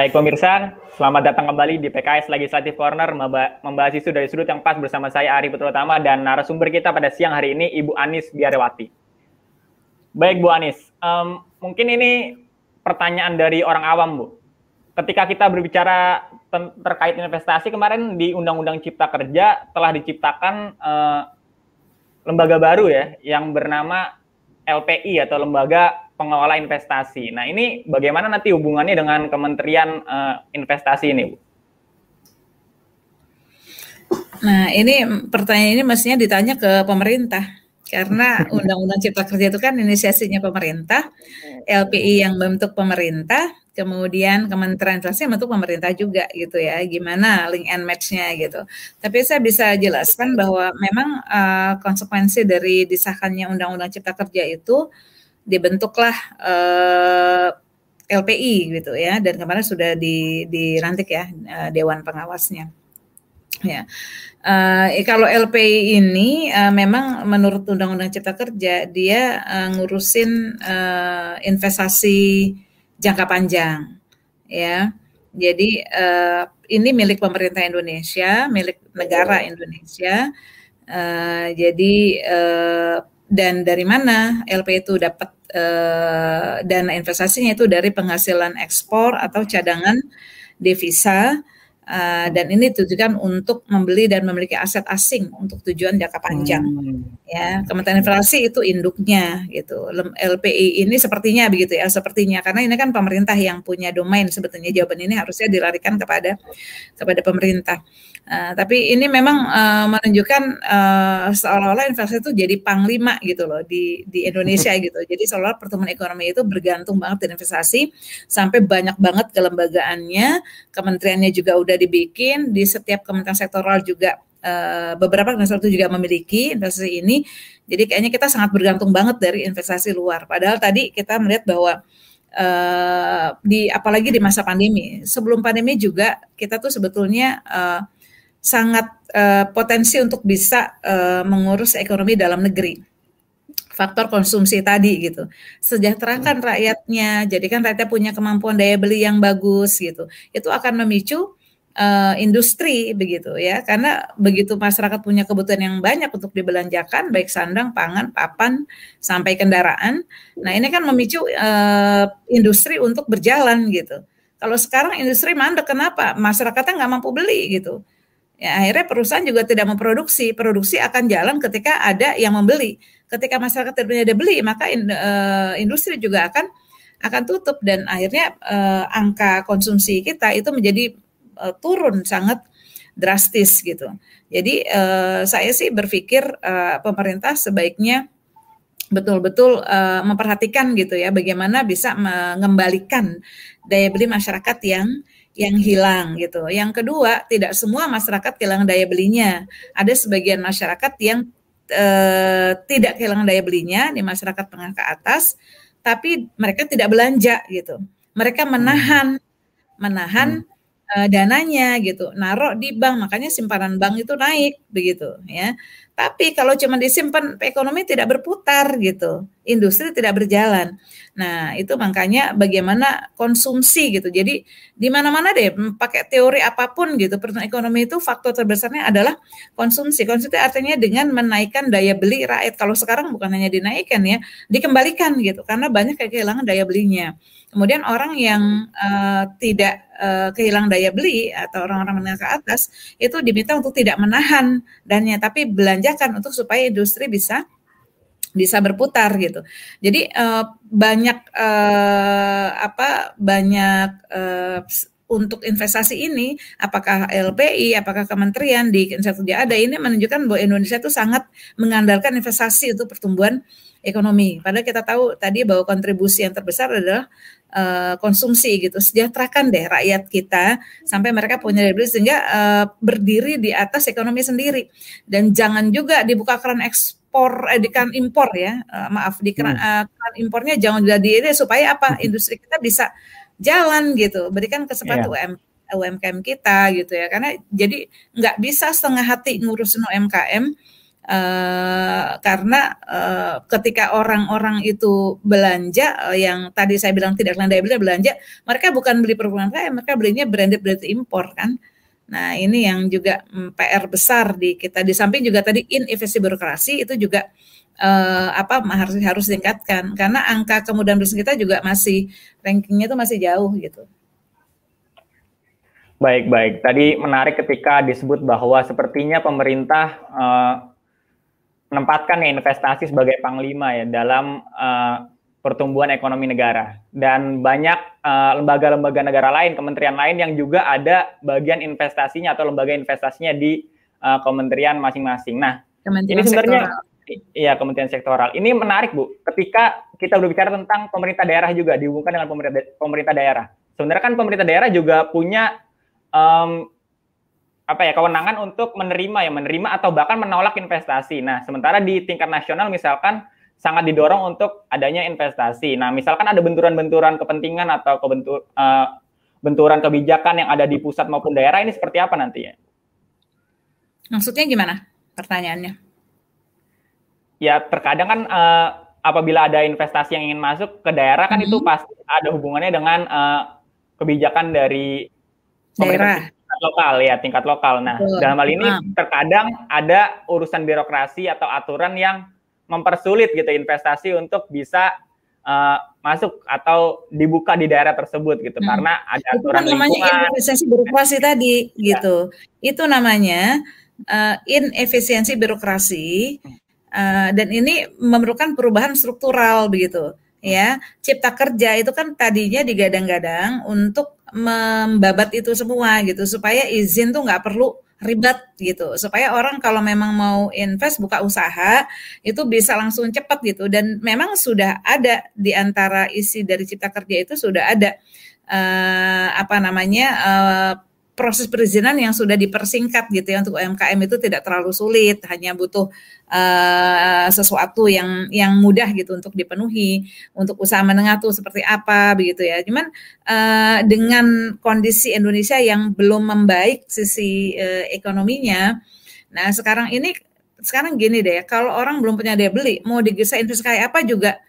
Baik pemirsa, selamat datang kembali di PKS Legislative Corner membahas isu dari sudut yang pas bersama saya Ari Putrutama dan narasumber kita pada siang hari ini Ibu Anis Biarewati. Baik Bu Anis, um, mungkin ini pertanyaan dari orang awam Bu. Ketika kita berbicara terkait investasi kemarin di Undang-Undang Cipta Kerja telah diciptakan uh, lembaga baru ya yang bernama LPI atau Lembaga Pengelola Investasi. Nah, ini bagaimana nanti hubungannya dengan Kementerian uh, Investasi ini, Bu? Nah, ini pertanyaan ini mestinya ditanya ke pemerintah karena Undang-Undang Cipta Kerja itu kan inisiasinya pemerintah, LPI yang bentuk pemerintah, kemudian Kementerian Investasi bentuk pemerintah juga gitu ya. Gimana link and match-nya gitu. Tapi saya bisa jelaskan bahwa memang uh, konsekuensi dari disahkannya Undang-Undang Cipta Kerja itu dibentuklah uh, eh, LPI gitu ya dan kemarin sudah di dilantik ya uh, dewan pengawasnya. Ya. Uh, kalau LPI ini uh, memang menurut Undang-Undang Cipta Kerja dia uh, ngurusin uh, investasi jangka panjang ya. Jadi uh, ini milik pemerintah Indonesia, milik negara Indonesia. Uh, jadi uh, dan dari mana LP itu dapat uh, dana investasinya itu dari penghasilan ekspor atau cadangan devisa Uh, dan ini ditujukan untuk membeli dan memiliki aset asing untuk tujuan jangka panjang. Hmm. Ya, Kementerian Investasi itu induknya gitu. LPI ini sepertinya begitu ya, sepertinya karena ini kan pemerintah yang punya domain sebetulnya jawaban ini harusnya dilarikan kepada kepada pemerintah. Uh, tapi ini memang uh, menunjukkan uh, seolah-olah investasi itu jadi panglima gitu loh di di Indonesia gitu. Jadi seolah pertumbuhan ekonomi itu bergantung banget dengan investasi sampai banyak banget kelembagaannya, kementeriannya juga udah dibikin di setiap kementerian sektoral juga uh, beberapa kementerian itu juga memiliki investasi ini. Jadi kayaknya kita sangat bergantung banget dari investasi luar. Padahal tadi kita melihat bahwa uh, di apalagi di masa pandemi, sebelum pandemi juga kita tuh sebetulnya uh, sangat uh, potensi untuk bisa uh, mengurus ekonomi dalam negeri faktor konsumsi tadi gitu. Sejahterakan rakyatnya, jadikan rakyatnya punya kemampuan daya beli yang bagus gitu. Itu akan memicu uh, industri begitu ya. Karena begitu masyarakat punya kebutuhan yang banyak untuk dibelanjakan baik sandang pangan papan sampai kendaraan nah ini kan memicu uh, industri untuk berjalan gitu. Kalau sekarang industri mandek kenapa? Masyarakatnya nggak mampu beli gitu. Ya akhirnya perusahaan juga tidak memproduksi. Produksi akan jalan ketika ada yang membeli. Ketika masyarakat tidak ada beli maka in, uh, industri juga akan akan tutup. Dan akhirnya uh, angka konsumsi kita itu menjadi uh, turun sangat drastis gitu. Jadi uh, saya sih berpikir uh, pemerintah sebaiknya betul-betul uh, memperhatikan gitu ya bagaimana bisa mengembalikan daya beli masyarakat yang yang hilang gitu. Yang kedua, tidak semua masyarakat kehilangan daya belinya. Ada sebagian masyarakat yang uh, tidak kehilangan daya belinya di masyarakat tengah ke atas, tapi mereka tidak belanja gitu. Mereka menahan menahan hmm uh, dananya gitu, naruh di bank, makanya simpanan bank itu naik begitu ya. Tapi kalau cuma disimpan ekonomi tidak berputar gitu, industri tidak berjalan. Nah, itu makanya bagaimana konsumsi gitu. Jadi di mana-mana deh pakai teori apa pun gitu, pertumbuhan ekonomi itu faktor terbesarnya adalah konsumsi. Konsumsi artinya dengan menaikkan daya beli rakyat. Kalau sekarang bukan hanya dinaikkan ya, dikembalikan gitu karena banyak kayak kehilangan daya belinya. Kemudian orang yang uh, tidak uh, kehilangan daya beli atau orang-orang menengah ke atas itu diminta untuk tidak menahan dannya tapi belanjakan untuk supaya industri bisa bisa berputar gitu. Jadi uh, banyak uh, apa banyak uh, untuk investasi ini, apakah LPI, apakah kementerian di Indonesia ada ini menunjukkan bahwa Indonesia itu sangat mengandalkan investasi untuk pertumbuhan ekonomi. Padahal kita tahu tadi bahwa kontribusi yang terbesar adalah uh, konsumsi gitu. Sejahterakan deh rakyat kita sampai mereka punya daya beli sehingga uh, berdiri di atas ekonomi sendiri. Dan jangan juga dibuka keran ekspor, eh, di keran impor ya. Uh, maaf di keran, uh, keran impornya jangan jadi ini supaya apa? Hmm. Industri kita bisa jalan gitu, berikan kesempatan yeah. UM, UMKM kita gitu ya, karena jadi nggak bisa setengah hati ngurusin UMKM Uh, karena uh, ketika orang-orang itu belanja uh, yang tadi saya bilang tidak landai beli belanja, mereka bukan beli perbulan kaya, mereka belinya branded branded impor kan. Nah ini yang juga mm, PR besar di kita. Di samping juga tadi inefisiensi birokrasi itu juga apa harus harus ditingkatkan karena angka kemudahan bisnis kita juga masih rankingnya itu masih jauh gitu. Baik, baik. Tadi menarik ketika disebut bahwa sepertinya pemerintah uh, menempatkan ya investasi sebagai panglima ya dalam uh, pertumbuhan ekonomi negara dan banyak lembaga-lembaga uh, negara lain, kementerian lain yang juga ada bagian investasinya atau lembaga investasinya di uh, kementerian masing-masing. Nah, kementerian ini sebenarnya iya kementerian sektoral. Ini menarik Bu, ketika kita berbicara tentang pemerintah daerah juga dihubungkan dengan pemerintah pemerintah daerah. Sebenarnya kan pemerintah daerah juga punya um, apa ya kewenangan untuk menerima ya menerima atau bahkan menolak investasi. Nah, sementara di tingkat nasional misalkan sangat didorong untuk adanya investasi. Nah, misalkan ada benturan-benturan kepentingan atau kebentur uh, benturan kebijakan yang ada di pusat maupun daerah ini seperti apa nantinya? Maksudnya gimana pertanyaannya? Ya, terkadang kan uh, apabila ada investasi yang ingin masuk ke daerah kan mm -hmm. itu pasti ada hubungannya dengan uh, kebijakan dari daerah lokal ya tingkat lokal. Nah Betul. dalam hal ini nah. terkadang ada urusan birokrasi atau aturan yang mempersulit gitu investasi untuk bisa uh, masuk atau dibuka di daerah tersebut gitu hmm. karena ada itu aturan kan namanya inefisiensi birokrasi tadi ya. gitu. Itu namanya uh, inefisiensi birokrasi uh, dan ini memerlukan perubahan struktural begitu ya. Cipta kerja itu kan tadinya digadang-gadang untuk membabat itu semua gitu supaya izin tuh nggak perlu ribet gitu. Supaya orang kalau memang mau invest buka usaha itu bisa langsung cepat gitu. Dan memang sudah ada di antara isi dari cipta kerja itu sudah ada uh, apa namanya uh, proses perizinan yang sudah dipersingkat gitu ya untuk UMKM itu tidak terlalu sulit, hanya butuh uh, sesuatu yang yang mudah gitu untuk dipenuhi. Untuk usaha menengah tuh seperti apa begitu ya. Cuman uh, dengan kondisi Indonesia yang belum membaik sisi uh, ekonominya, nah sekarang ini sekarang gini deh, kalau orang belum punya daya beli, mau digesa investasi kayak apa juga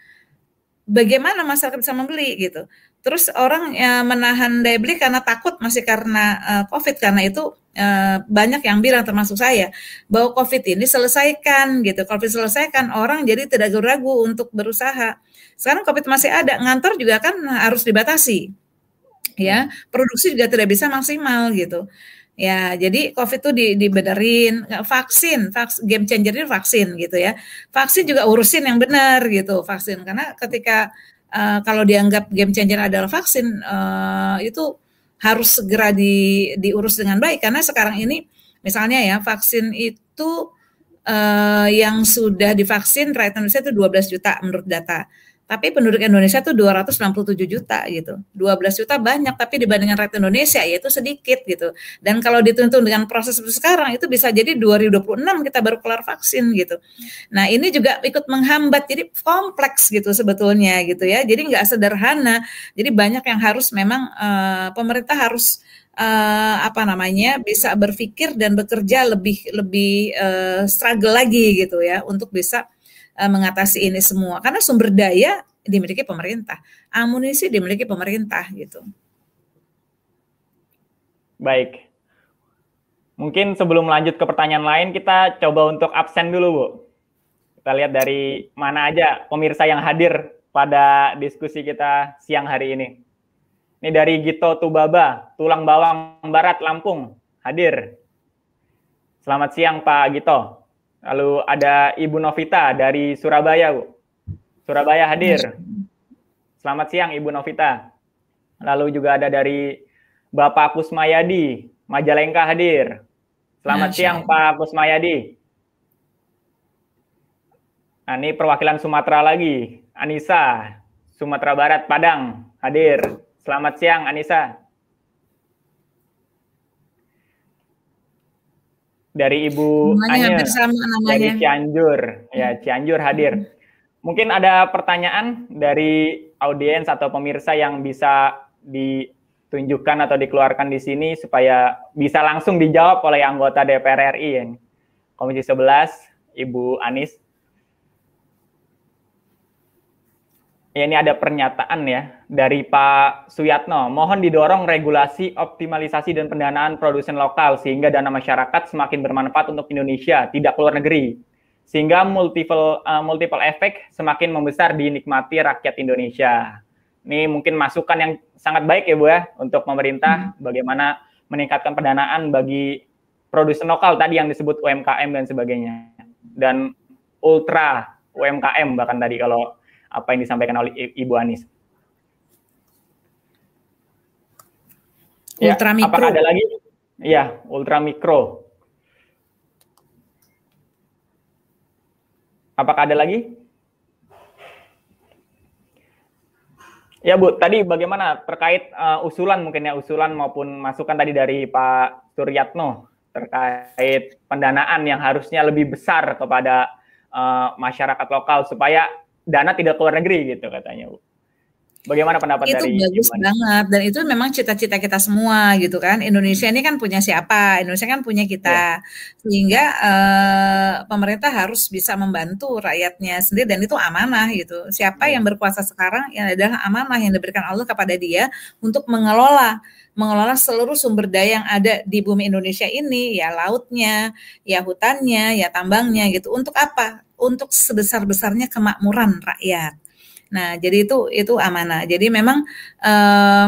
bagaimana masyarakat bisa membeli gitu. Terus orang ya, menahan daya beli karena takut masih karena uh, COVID karena itu uh, banyak yang bilang termasuk saya bahwa COVID ini selesaikan gitu. COVID selesaikan orang jadi tidak ragu untuk berusaha. Sekarang COVID masih ada, ngantor juga kan harus dibatasi. Ya, produksi juga tidak bisa maksimal gitu. Ya, jadi COVID itu di, dibenerin, vaksin, vaks, game changer itu vaksin gitu ya. Vaksin juga urusin yang benar gitu, vaksin. Karena ketika uh, kalau dianggap game changer adalah vaksin uh, itu harus segera di, diurus dengan baik karena sekarang ini misalnya ya vaksin itu uh, yang sudah divaksin rakyat Indonesia itu 12 juta menurut data. Tapi penduduk Indonesia tuh 267 juta gitu. 12 juta banyak tapi dibandingkan rakyat Indonesia ya itu sedikit gitu. Dan kalau dituntun dengan proses sekarang itu bisa jadi 2026 kita baru kelar vaksin gitu. Nah, ini juga ikut menghambat jadi kompleks gitu sebetulnya gitu ya. Jadi nggak sederhana. Jadi banyak yang harus memang uh, pemerintah harus uh, apa namanya bisa berpikir dan bekerja lebih lebih uh, struggle lagi gitu ya untuk bisa uh, mengatasi ini semua karena sumber daya dimiliki pemerintah, amunisi dimiliki pemerintah gitu. Baik. Mungkin sebelum lanjut ke pertanyaan lain kita coba untuk absen dulu, Bu. Kita lihat dari mana aja pemirsa yang hadir pada diskusi kita siang hari ini. Ini dari Gito Tubaba, Tulang Bawang Barat, Lampung, hadir. Selamat siang Pak Gito. Lalu ada Ibu Novita dari Surabaya, Bu. Surabaya hadir. Selamat siang Ibu Novita. Lalu juga ada dari Bapak Kusmayadi, Majalengka hadir. Selamat Masya. siang Pak Kusmayadi. Nah, ini perwakilan Sumatera lagi. Anissa, Sumatera Barat, Padang, hadir. Selamat siang, Anissa. Dari Ibu Anya dari Cianjur. Ya, Cianjur hadir. Mungkin ada pertanyaan dari audiens atau pemirsa yang bisa ditunjukkan atau dikeluarkan di sini supaya bisa langsung dijawab oleh anggota DPR RI ya. Komisi 11 Ibu Anis. Ya, ini ada pernyataan ya dari Pak Suyatno. Mohon didorong regulasi, optimalisasi dan pendanaan produsen lokal sehingga dana masyarakat semakin bermanfaat untuk Indonesia, tidak keluar negeri. Sehingga multiple uh, multiple efek semakin membesar dinikmati rakyat Indonesia. Ini mungkin masukan yang sangat baik ya Bu ya untuk pemerintah hmm. bagaimana meningkatkan pendanaan bagi produsen lokal tadi yang disebut UMKM dan sebagainya. Dan ultra UMKM bahkan tadi kalau apa yang disampaikan oleh Ibu Anis. Ya, ultra mikro. Apakah ada lagi? Iya, ultra mikro. Apakah ada lagi? Ya Bu, tadi bagaimana terkait uh, usulan mungkin ya usulan maupun masukan tadi dari Pak Suryatno terkait pendanaan yang harusnya lebih besar kepada uh, masyarakat lokal supaya dana tidak keluar negeri gitu katanya Bu. Bagaimana pendapat itu dari bagus Ibu banget dan itu memang cita-cita kita semua gitu kan. Indonesia ini kan punya siapa? Indonesia kan punya kita. Ya. Sehingga uh, pemerintah harus bisa membantu rakyatnya sendiri dan itu amanah gitu. Siapa ya. yang berkuasa sekarang yang adalah amanah yang diberikan Allah kepada dia untuk mengelola mengelola seluruh sumber daya yang ada di bumi Indonesia ini, ya lautnya, ya hutannya, ya tambangnya gitu. Untuk apa? Untuk sebesar-besarnya kemakmuran rakyat. Nah, jadi itu itu amanah. Jadi memang eh,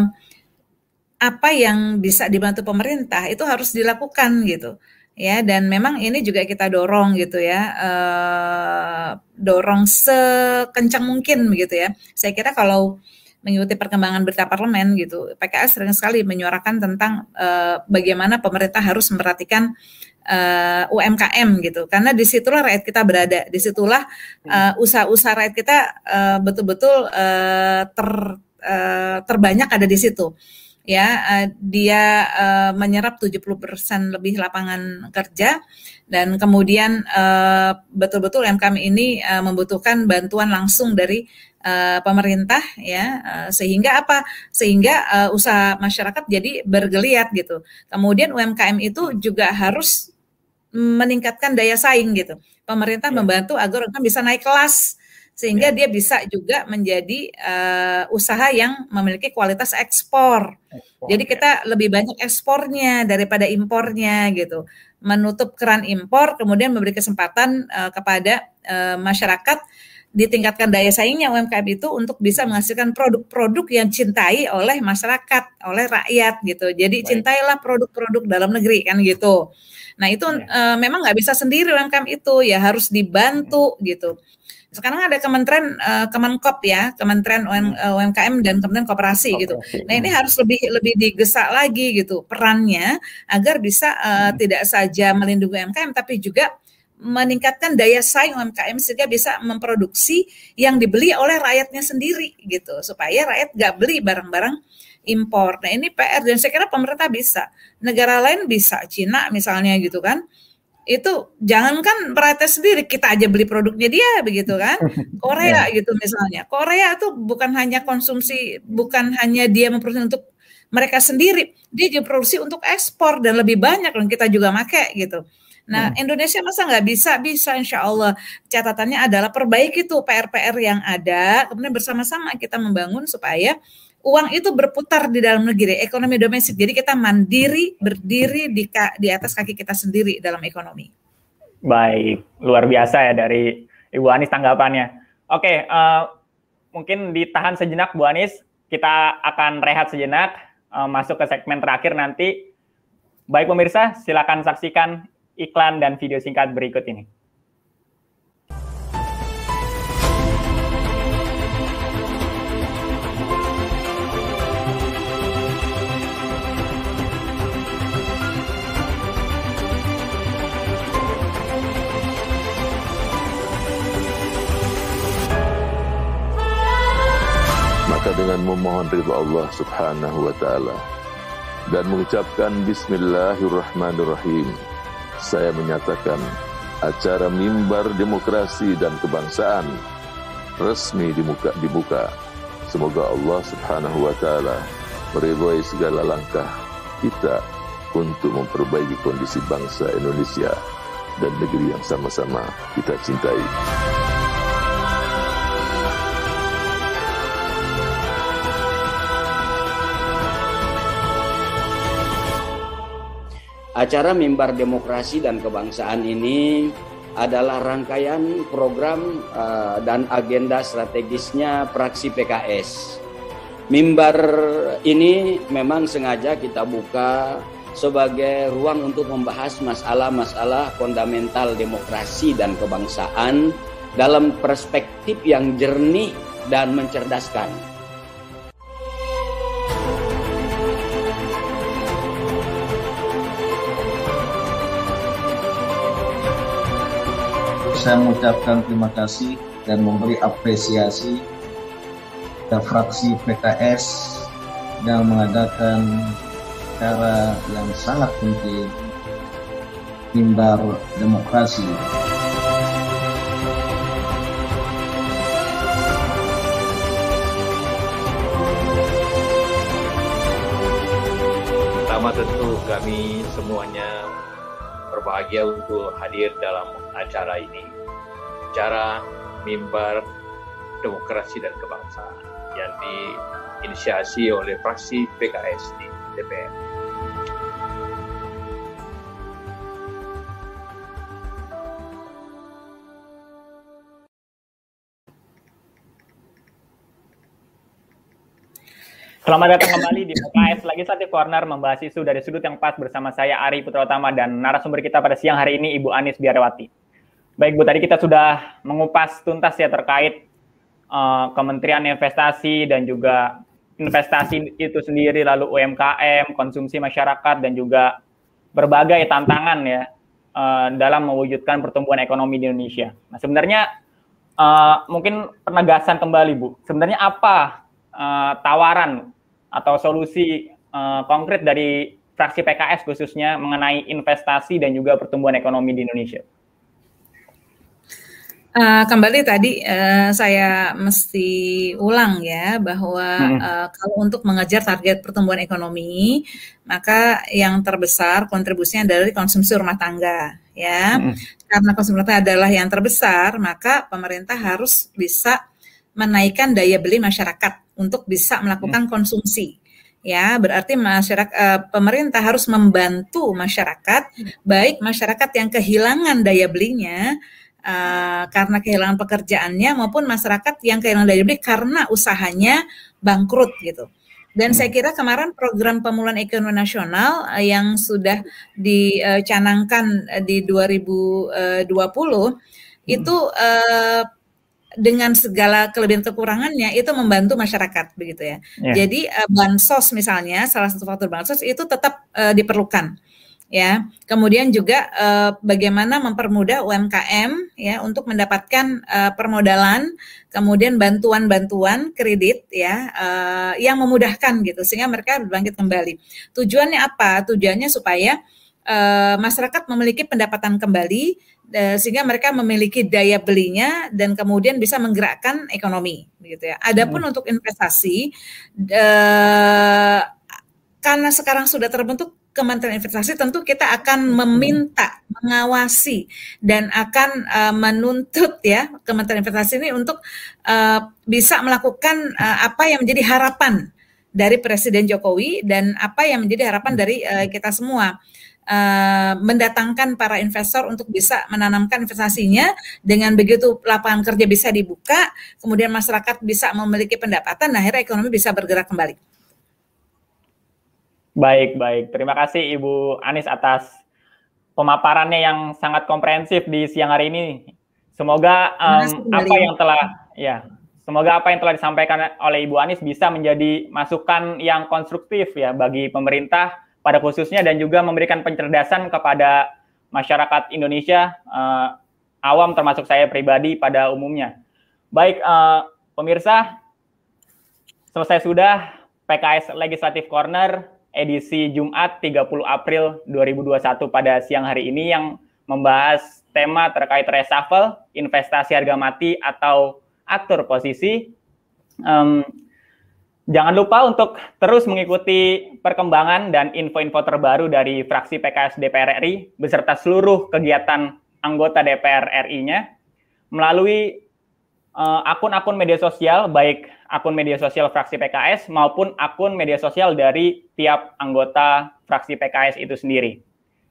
apa yang bisa dibantu pemerintah itu harus dilakukan gitu ya dan memang ini juga kita dorong gitu ya eh, dorong sekencang mungkin begitu ya saya kira kalau mengikuti perkembangan berita parlemen gitu PKS sering sekali menyuarakan tentang eh, bagaimana pemerintah harus memperhatikan uh, eh, UMKM gitu. Karena di situlah rakyat kita berada. Di situlah uh, usaha-usaha rakyat kita uh, betul-betul uh, ter uh, terbanyak ada di situ. Ya uh, dia uh, menyerap 70% lebih lapangan kerja dan kemudian betul-betul uh, UMKM ini uh, membutuhkan bantuan langsung dari uh, pemerintah ya uh, sehingga apa? Sehingga uh, usaha masyarakat jadi bergeliat gitu. Kemudian UMKM itu juga harus meningkatkan daya saing gitu. Pemerintah ya. membantu agar orang bisa naik kelas sehingga ya. dia bisa juga menjadi uh, usaha yang memiliki kualitas ekspor. ekspor Jadi kita ya. lebih banyak ekspornya daripada impornya gitu. Menutup keran impor kemudian memberi kesempatan uh, kepada uh, masyarakat ditingkatkan daya saingnya UMKM itu untuk bisa menghasilkan produk-produk yang cintai oleh masyarakat, oleh rakyat gitu. Jadi Baik. cintailah produk-produk dalam negeri kan gitu. Nah itu ya. uh, memang nggak bisa sendiri UMKM itu ya harus dibantu gitu. Sekarang ada Kementerian uh, Kemenkop ya, Kementerian UMKM dan Kementerian Koperasi gitu. Nah ini harus lebih lebih digesak lagi gitu perannya agar bisa uh, hmm. tidak saja melindungi UMKM tapi juga meningkatkan daya saing UMKM sehingga bisa memproduksi yang dibeli oleh rakyatnya sendiri gitu supaya rakyat nggak beli barang-barang impor. Nah ini PR dan saya kira pemerintah bisa. Negara lain bisa, Cina misalnya gitu kan. Itu jangankan rakyat sendiri, kita aja beli produknya dia begitu kan. Korea yeah. gitu misalnya. Korea itu bukan hanya konsumsi, bukan hanya dia memproduksi untuk mereka sendiri, dia juga produksi untuk ekspor dan lebih banyak dan kita juga make gitu. Nah, hmm. Indonesia masa nggak bisa? Bisa, insya Allah. Catatannya adalah perbaiki tuh PR-PR yang ada, kemudian bersama-sama kita membangun supaya uang itu berputar di dalam negeri, ekonomi domestik. Jadi kita mandiri, berdiri di, di atas kaki kita sendiri dalam ekonomi. Baik, luar biasa ya dari Ibu Anis tanggapannya. Oke, uh, mungkin ditahan sejenak Bu Anis, kita akan rehat sejenak, uh, masuk ke segmen terakhir nanti. Baik pemirsa, silakan saksikan iklan dan video singkat berikut ini. Dengan memohon ridha Allah Subhanahu wa taala. Dan mengucapkan bismillahirrahmanirrahim. Saya menyatakan acara mimbar demokrasi dan kebangsaan resmi dibuka dibuka. Semoga Allah Subhanahu wa taala meridhai segala langkah kita untuk memperbaiki kondisi bangsa Indonesia dan negeri yang sama-sama kita cintai. Acara Mimbar Demokrasi dan Kebangsaan ini adalah rangkaian program uh, dan agenda strategisnya praksi PKS. Mimbar ini memang sengaja kita buka sebagai ruang untuk membahas masalah-masalah fundamental demokrasi dan kebangsaan dalam perspektif yang jernih dan mencerdaskan. Saya mengucapkan terima kasih dan memberi apresiasi ke fraksi PKS yang mengadakan cara yang sangat penting mimbar demokrasi. Pertama tentu kami semuanya berbahagia untuk hadir dalam acara ini. Acara Mimbar Demokrasi dan Kebangsaan yang diinisiasi oleh fraksi PKS di DPR. Selamat datang kembali di PKS Legislative Corner membahas isu dari sudut yang pas bersama saya Ari Putra Utama dan narasumber kita pada siang hari ini Ibu Anis Biarawati. Baik Bu, tadi kita sudah mengupas tuntas ya terkait uh, Kementerian Investasi dan juga investasi itu sendiri lalu UMKM, konsumsi masyarakat dan juga berbagai tantangan ya uh, dalam mewujudkan pertumbuhan ekonomi di Indonesia. Nah, sebenarnya uh, mungkin penegasan kembali Bu. Sebenarnya apa uh, tawaran atau solusi uh, konkret dari fraksi PKS khususnya mengenai investasi dan juga pertumbuhan ekonomi di Indonesia? Uh, kembali tadi uh, saya mesti ulang ya bahwa hmm. uh, kalau untuk mengejar target pertumbuhan ekonomi maka yang terbesar kontribusinya dari konsumsi rumah tangga ya hmm. karena konsumsi rumah tangga adalah yang terbesar maka pemerintah harus bisa menaikkan daya beli masyarakat untuk bisa melakukan hmm. konsumsi. Ya, berarti masyarakat uh, pemerintah harus membantu masyarakat, baik masyarakat yang kehilangan daya belinya uh, karena kehilangan pekerjaannya maupun masyarakat yang kehilangan daya beli karena usahanya bangkrut gitu. Dan hmm. saya kira kemarin program pemulihan ekonomi nasional uh, yang sudah dicanangkan di 2020 hmm. itu uh, dengan segala kelebihan kekurangannya itu membantu masyarakat begitu ya. Yeah. Jadi uh, bansos misalnya salah satu faktor bansos itu tetap uh, diperlukan ya. Kemudian juga uh, bagaimana mempermudah UMKM ya untuk mendapatkan uh, permodalan, kemudian bantuan-bantuan kredit ya uh, yang memudahkan gitu sehingga mereka bangkit kembali. Tujuannya apa? Tujuannya supaya uh, masyarakat memiliki pendapatan kembali Eh, sehingga mereka memiliki daya belinya dan kemudian bisa menggerakkan ekonomi gitu ya. Adapun hmm. untuk investasi uh, karena sekarang sudah terbentuk Kementerian Investasi tentu kita akan meminta mengawasi dan akan uh, menuntut ya Kementerian Investasi ini untuk uh, bisa melakukan uh, apa yang menjadi harapan dari Presiden Jokowi dan apa yang menjadi harapan dari uh, kita semua uh, mendatangkan para investor untuk bisa menanamkan investasinya dengan begitu lapangan kerja bisa dibuka, kemudian masyarakat bisa memiliki pendapatan, nah akhirnya ekonomi bisa bergerak kembali. Baik, baik. Terima kasih Ibu Anis atas pemaparannya yang sangat komprehensif di siang hari ini. Semoga um, apa yang telah ya, semoga apa yang telah disampaikan oleh Ibu Anis bisa menjadi masukan yang konstruktif ya bagi pemerintah pada khususnya dan juga memberikan pencerdasan kepada masyarakat Indonesia uh, awam termasuk saya pribadi pada umumnya. Baik uh, pemirsa, selesai sudah PKS Legislative Corner edisi Jumat 30 April 2021 pada siang hari ini yang membahas tema terkait reshuffle, investasi harga mati atau atur posisi. Um, Jangan lupa untuk terus mengikuti perkembangan dan info-info terbaru dari fraksi PKS DPR RI beserta seluruh kegiatan anggota DPR RI-nya melalui uh, akun-akun media sosial, baik akun media sosial fraksi PKS maupun akun media sosial dari tiap anggota fraksi PKS itu sendiri.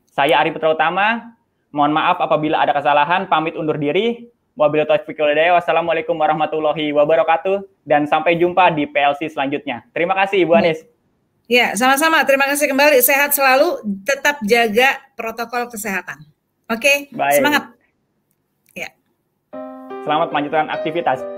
Saya Ari Putra Utama, mohon maaf apabila ada kesalahan, pamit undur diri. Wabillahi taufiq Wassalamualaikum warahmatullahi wabarakatuh dan sampai jumpa di PLC selanjutnya. Terima kasih Ibu Anis. Ya, sama-sama. Terima kasih kembali. Sehat selalu, tetap jaga protokol kesehatan. Oke, okay? semangat. Ya. Selamat melanjutkan aktivitas.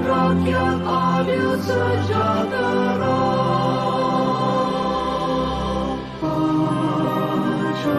îmbrăcat aliuță jadăra. Pacea